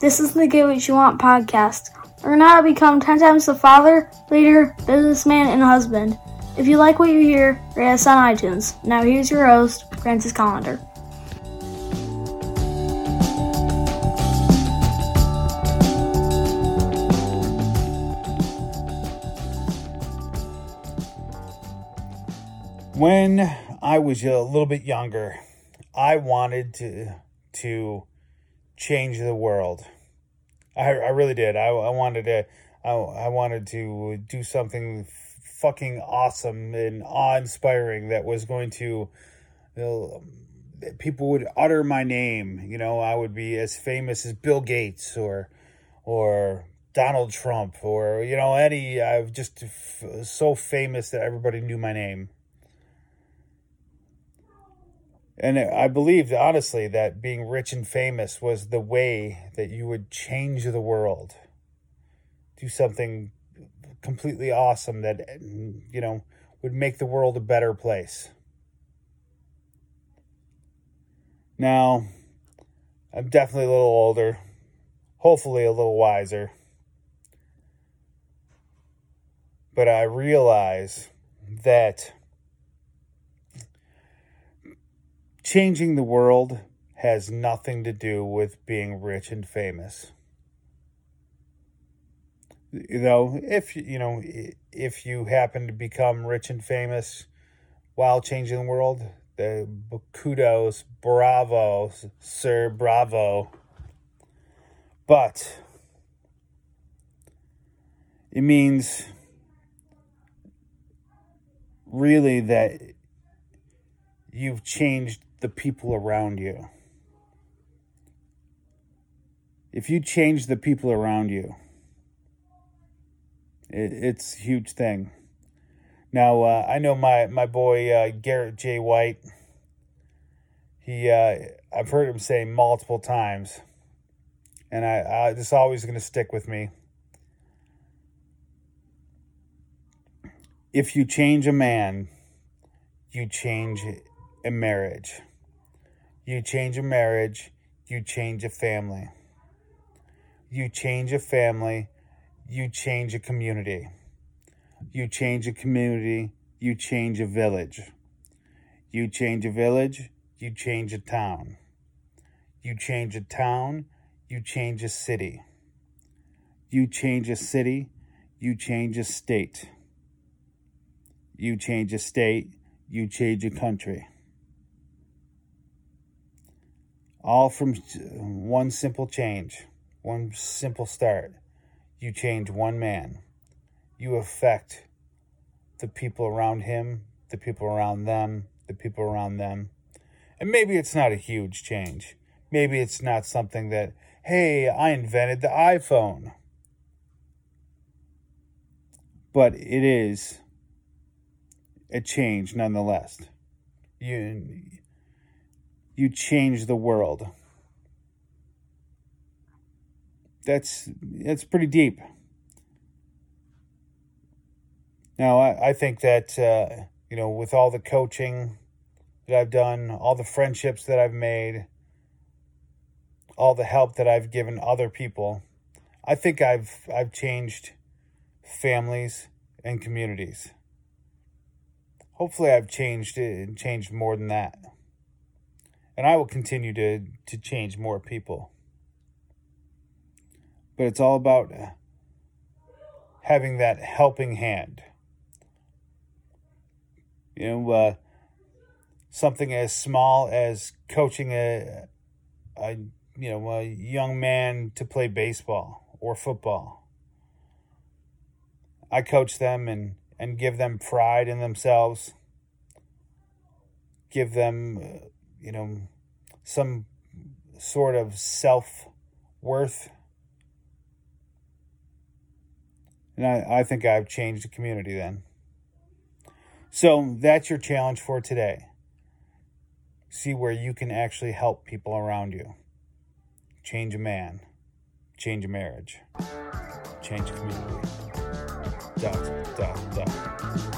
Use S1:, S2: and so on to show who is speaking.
S1: This is the Get What You Want podcast. Learn how to become 10 times the father, leader, businessman, and husband. If you like what you hear, rate us on iTunes. Now here's your host, Francis Collender.
S2: When I was a little bit younger, I wanted to to change the world. I, I really did. I, I wanted to I, I wanted to do something fucking awesome and awe-inspiring that was going to you know, people would utter my name. You know, I would be as famous as Bill Gates or or Donald Trump or you know any. I've just so famous that everybody knew my name. And I believed, honestly, that being rich and famous was the way that you would change the world. Do something completely awesome that, you know, would make the world a better place. Now, I'm definitely a little older, hopefully a little wiser. But I realize that changing the world has nothing to do with being rich and famous. You know, if you know if you happen to become rich and famous while changing the world, the kudos, bravo, sir, bravo. But it means really that you've changed the people around you. If you change the people around you, it, it's a huge thing. Now, uh, I know my, my boy uh, Garrett J. White, he, uh, I've heard him say multiple times, and I, I this is always going to stick with me. If you change a man, you change a marriage. You change a marriage, you change a family. You change a family, you change a community. You change a community, you change a village. You change a village, you change a town. You change a town, you change a city. You change a city, you change a state. You change a state, you change a country. All from one simple change, one simple start. You change one man. You affect the people around him, the people around them, the people around them. And maybe it's not a huge change. Maybe it's not something that, hey, I invented the iPhone. But it is a change nonetheless. You you change the world. That's that's pretty deep. Now, I, I think that uh, you know, with all the coaching that I've done, all the friendships that I've made, all the help that I've given other people, I think I've I've changed families and communities. Hopefully, I've changed it and changed more than that and I will continue to to change more people. But it's all about having that helping hand. You know, uh, something as small as coaching a, a you know a young man to play baseball or football. I coach them and and give them pride in themselves. Give them you know, some sort of self worth. And I, I think I've changed the community then. So that's your challenge for today. See where you can actually help people around you. Change a man, change a marriage, change a community. Dot, dot, dot.